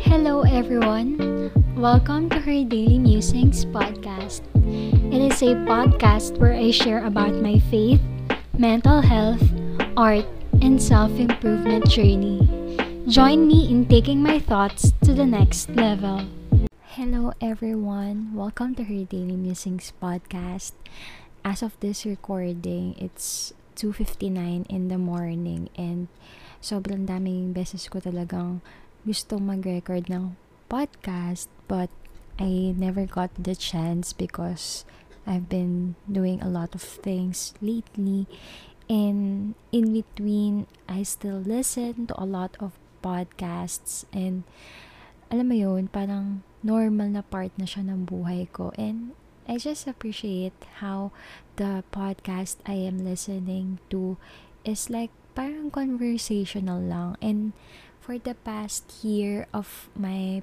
Hello, everyone. Welcome to her Daily Musings podcast. It is a podcast where I share about my faith, mental health, art, and self improvement journey. Join me in taking my thoughts to the next level. Hello, everyone. Welcome to her Daily Musings podcast. As of this recording, it's 2.59 in the morning and sobrang daming beses ko talagang gustong mag-record ng podcast but I never got the chance because I've been doing a lot of things lately. And in between I still listen to a lot of podcasts. And alam mo yun parang normal na part na siya ng buhay ko. And I just appreciate how the podcast I am listening to is like parang conversational lang. And for the past year of my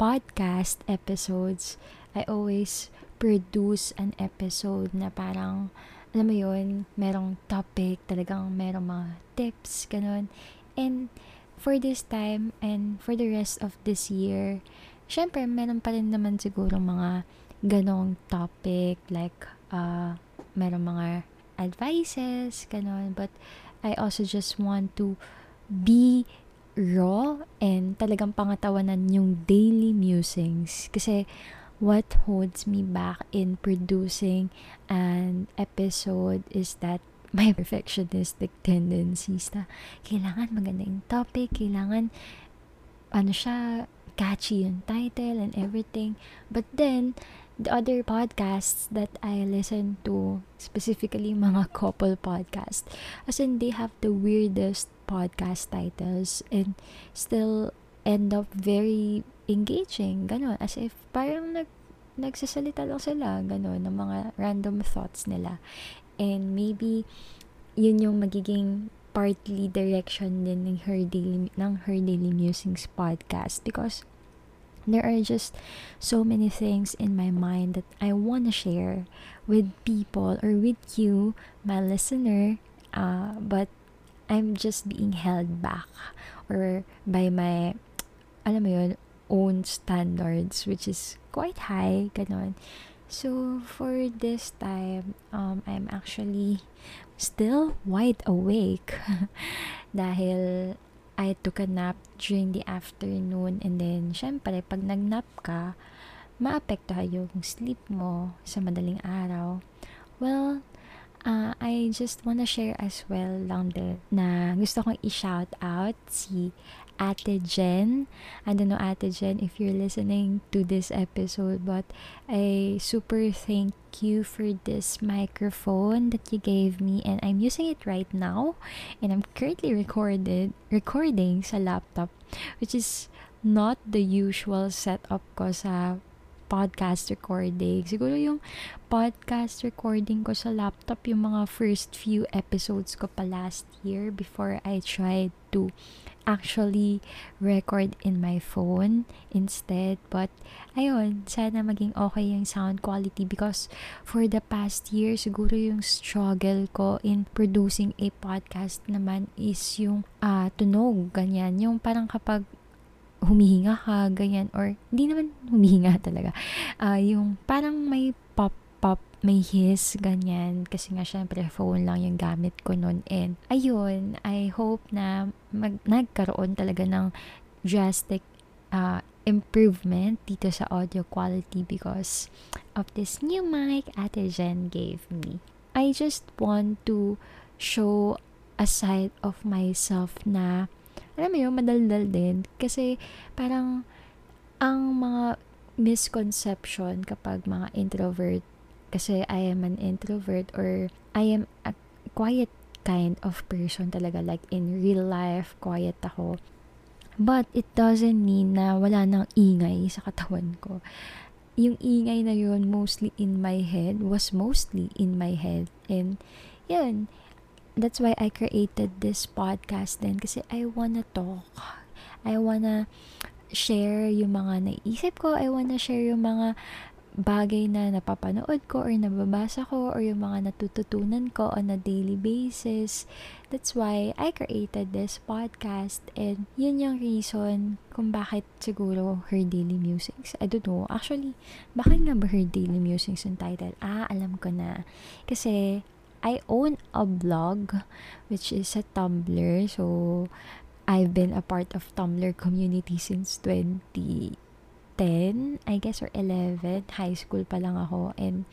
podcast episodes, I always produce an episode na parang, alam mo yun, merong topic, talagang merong mga tips, ganun. And for this time and for the rest of this year, syempre, meron pa rin naman siguro mga ganong topic, like, uh, merong mga advices, ganun. But I also just want to be raw and talagang pangatawanan yung daily musings. Kasi what holds me back in producing an episode is that my perfectionistic tendencies na kailangan maganda yung topic, kailangan ano siya, catchy yung title and everything. But then, the other podcasts that I listen to, specifically mga couple podcast, as in they have the weirdest podcast titles and still end up very engaging, ganon. As if parang nag, nagsasalita lang sila, ganon, ng mga random thoughts nila. And maybe, yun yung magiging partly direction din ng her daily, ng her daily musings podcast because there are just so many things in my mind that I want to share with people or with you, my listener. Uh, but I'm just being held back or by my, alam mo yun, own standards, which is quite high, ganon. So, for this time, um, I'm actually still wide awake dahil I took a nap during the afternoon and then, syempre, pag nag-nap ka, maapektuhan yung sleep mo sa madaling araw. Well, uh, I just wanna share as well lang din na gusto kong i-shout out si Ate Jen. I don't know Ate Jen if you're listening to this episode but I super thank you for this microphone that you gave me and I'm using it right now and I'm currently recorded recording sa laptop which is not the usual setup ko sa podcast recording. Siguro yung podcast recording ko sa laptop, yung mga first few episodes ko pa last year before I tried to actually record in my phone instead. But, ayun, sana maging okay yung sound quality because for the past year, siguro yung struggle ko in producing a podcast naman is yung uh, tunog, ganyan. Yung parang kapag humihinga ka, ganyan, or hindi naman humihinga talaga. Uh, yung parang may pop-pop, may hiss, ganyan. Kasi nga, syempre, phone lang yung gamit ko noon. And, ayun, I hope na mag, nagkaroon talaga ng drastic uh, improvement dito sa audio quality because of this new mic Ate Jen gave me. I just want to show a side of myself na alam mo yun, madaldal din. Kasi, parang, ang mga misconception kapag mga introvert, kasi I am an introvert or I am a quiet kind of person talaga. Like, in real life, quiet ako. But, it doesn't mean na wala nang ingay sa katawan ko. Yung ingay na yun, mostly in my head, was mostly in my head. And, yun, that's why I created this podcast then kasi I wanna talk. I wanna share yung mga naisip ko. I wanna share yung mga bagay na napapanood ko or nababasa ko or yung mga natututunan ko on a daily basis. That's why I created this podcast and yun yung reason kung bakit siguro Her Daily Musings. I don't know. Actually, bakit nga ba Her Daily Musings yung title? Ah, alam ko na. Kasi I own a blog which is a Tumblr. So, I've been a part of Tumblr community since 20 10, I guess, or 11. High school pa lang ako. And,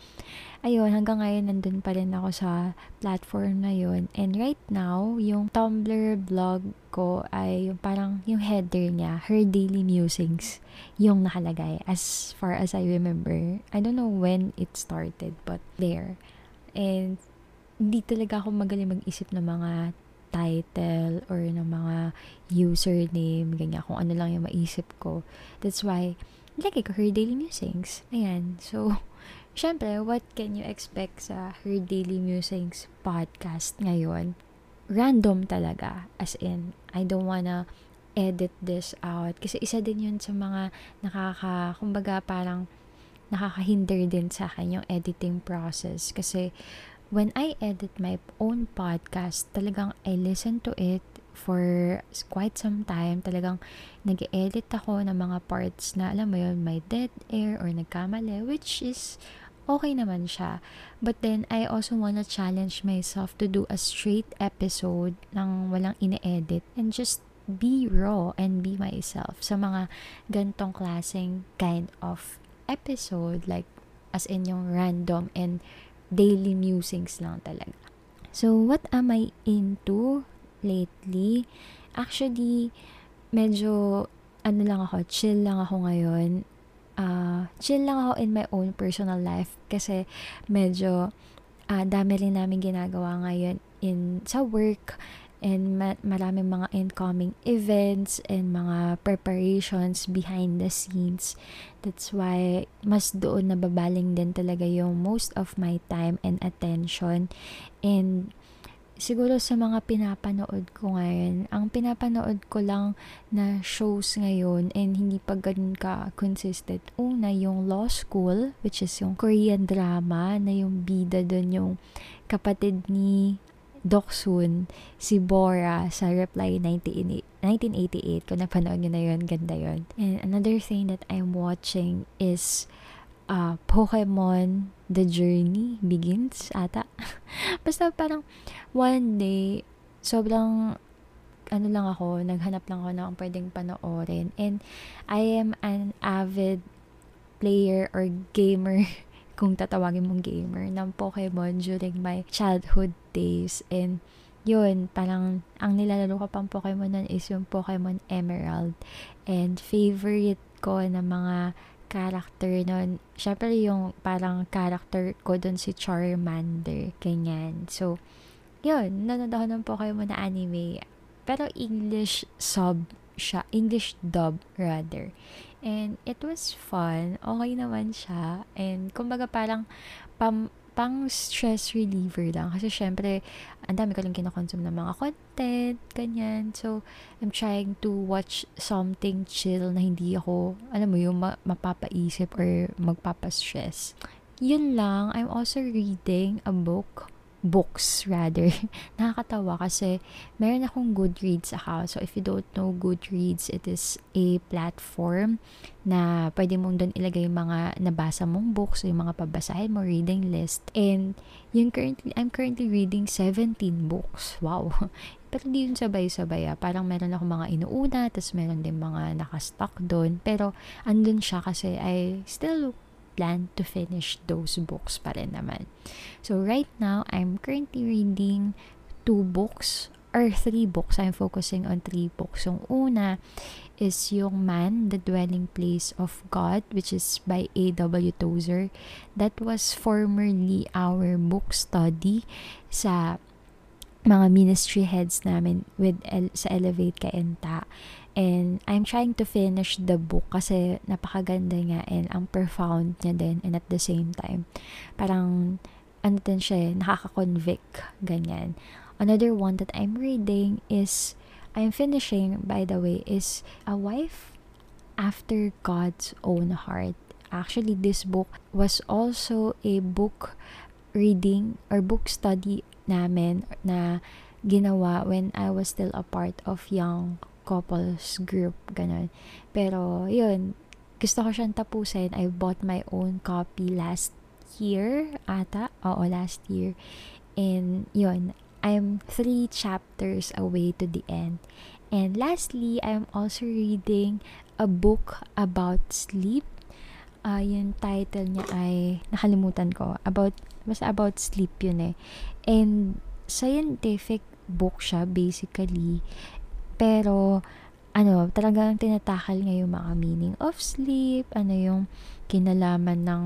ayun, hanggang ngayon, nandun pa rin ako sa platform na yun. And right now, yung Tumblr blog ko ay yung parang yung header niya, Her Daily Musings, yung nakalagay. As far as I remember. I don't know when it started, but there. And, hindi talaga ako magaling mag-isip ng mga title or ng mga username, ganyan, kung ano lang yung maisip ko. That's why, lagay ko her daily musings. Ayan. So, syempre, what can you expect sa her daily musings podcast ngayon? Random talaga. As in, I don't wanna edit this out. Kasi isa din yun sa mga nakaka, kumbaga parang nakakahinder din sa akin yung editing process. Kasi when I edit my own podcast, talagang I listen to it for quite some time, talagang nag-edit ako ng mga parts na, alam mo yun, may dead air or nagkamali, which is okay naman siya. But then, I also wanna challenge myself to do a straight episode ng walang ine-edit and just be raw and be myself sa mga gantong klaseng kind of episode like as in yung random and daily musings lang talaga. So, what am I into? lately. Actually, medyo, ano lang ako, chill lang ako ngayon. Uh, chill lang ako in my own personal life kasi medyo uh, dami rin namin ginagawa ngayon in sa work and ma- maraming mga incoming events and mga preparations behind the scenes. That's why mas doon nababaling din talaga yung most of my time and attention. And siguro sa mga pinapanood ko ngayon, ang pinapanood ko lang na shows ngayon and hindi pa ganun ka consistent. Una, yung Law School, which is yung Korean drama na yung bida doon yung kapatid ni Doksun, si Bora sa Reply 1988. Kung napanood nyo na yun, ganda yun. And another thing that I'm watching is uh, Pokemon The Journey Begins ata. Basta parang one day, sobrang ano lang ako, naghanap lang ako ng pwedeng panoorin. And I am an avid player or gamer, kung tatawagin mong gamer, ng Pokemon during my childhood days. And yun, parang ang nilalaro ko pang Pokemon nun is yung Pokemon Emerald. And favorite ko na mga character nun, syempre yung parang character ko dun si Charmander, ganyan. So, yun, nanonood ako ng Pokemon na anime. Pero English sub siya, English dub rather. And it was fun. Okay naman siya. And kumbaga parang pam, pang stress reliever lang. Kasi syempre, ang dami ko lang kinokonsume ng mga content, ganyan. So, I'm trying to watch something chill na hindi ako, alam mo yung ma- mapapaisip or magpapastress. Yun lang. I'm also reading a book books rather. Nakakatawa kasi meron akong Goodreads account. So, if you don't know Goodreads, it is a platform na pwede mong doon ilagay yung mga nabasa mong books, yung mga pabasahin mo, reading list. And yung currently, I'm currently reading 17 books. Wow! Pero di yun sabay-sabay ah. Parang meron ako mga inuuna, tapos meron din mga nakastock doon. Pero andun siya kasi I still plan to finish those books pa rin naman. So right now, I'm currently reading two books or three books. I'm focusing on three books. Yung una is yung Man, The Dwelling Place of God, which is by A.W. Tozer. That was formerly our book study sa mga ministry heads namin with sa Elevate Kaenta. And I'm trying to finish the book kasi napakaganda nga and ang profound niya din and at the same time parang ano din siya, eh, nakaka-convict, ganyan. Another one that I'm reading is, I'm finishing, by the way, is A Wife After God's Own Heart. Actually, this book was also a book reading or book study namin na ginawa when I was still a part of young couples group, ganun. Pero, yun, gusto ko siyang tapusin. I bought my own copy last year ata. Oo, last year. And, yun, I'm three chapters away to the end. And lastly, I'm also reading a book about sleep. Uh, yung title niya ay, nakalimutan ko, about, mas about sleep yun eh. And, scientific book siya, basically. Pero, ano, talagang tinatakal niya yung mga meaning of sleep, ano yung kinalaman ng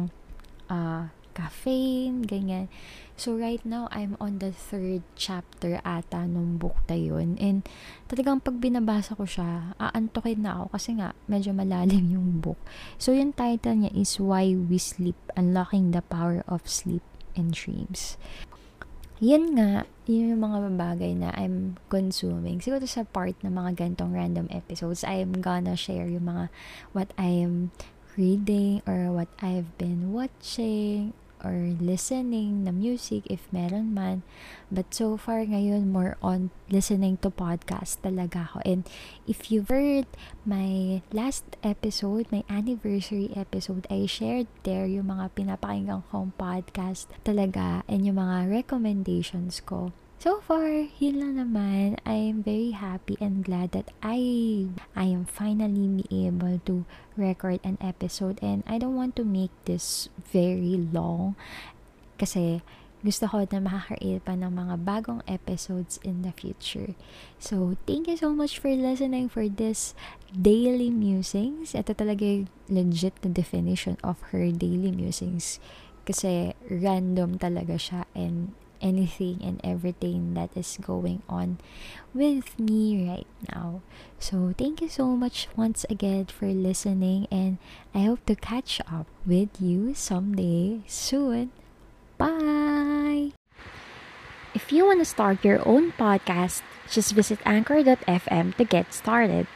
uh, caffeine, ganyan. So, right now, I'm on the third chapter ata nung book na yun. And, talagang pag binabasa ko siya, aantokin na ako kasi nga, medyo malalim yung book. So, yung title niya is Why We Sleep, Unlocking the Power of Sleep and Dreams yun nga, yun yung mga bagay na I'm consuming. Siguro sa part ng mga gantong random episodes, I'm gonna share yung mga what I am reading or what I've been watching or listening na music if meron man. But so far ngayon, more on listening to podcast talaga ako. And if you've heard my last episode, my anniversary episode, I shared there yung mga pinapakinggan kong podcast talaga and yung mga recommendations ko. So far, yun lang naman. I am very happy and glad that I I am finally able to record an episode and I don't want to make this very long kasi gusto ko na makaka-create pa ng mga bagong episodes in the future. So, thank you so much for listening for this daily musings. Ito talaga yung legit na definition of her daily musings. Kasi random talaga siya and anything and everything that is going on with me right now. So, thank you so much once again for listening, and I hope to catch up with you someday soon. Bye! If you want to start your own podcast, just visit anchor.fm to get started.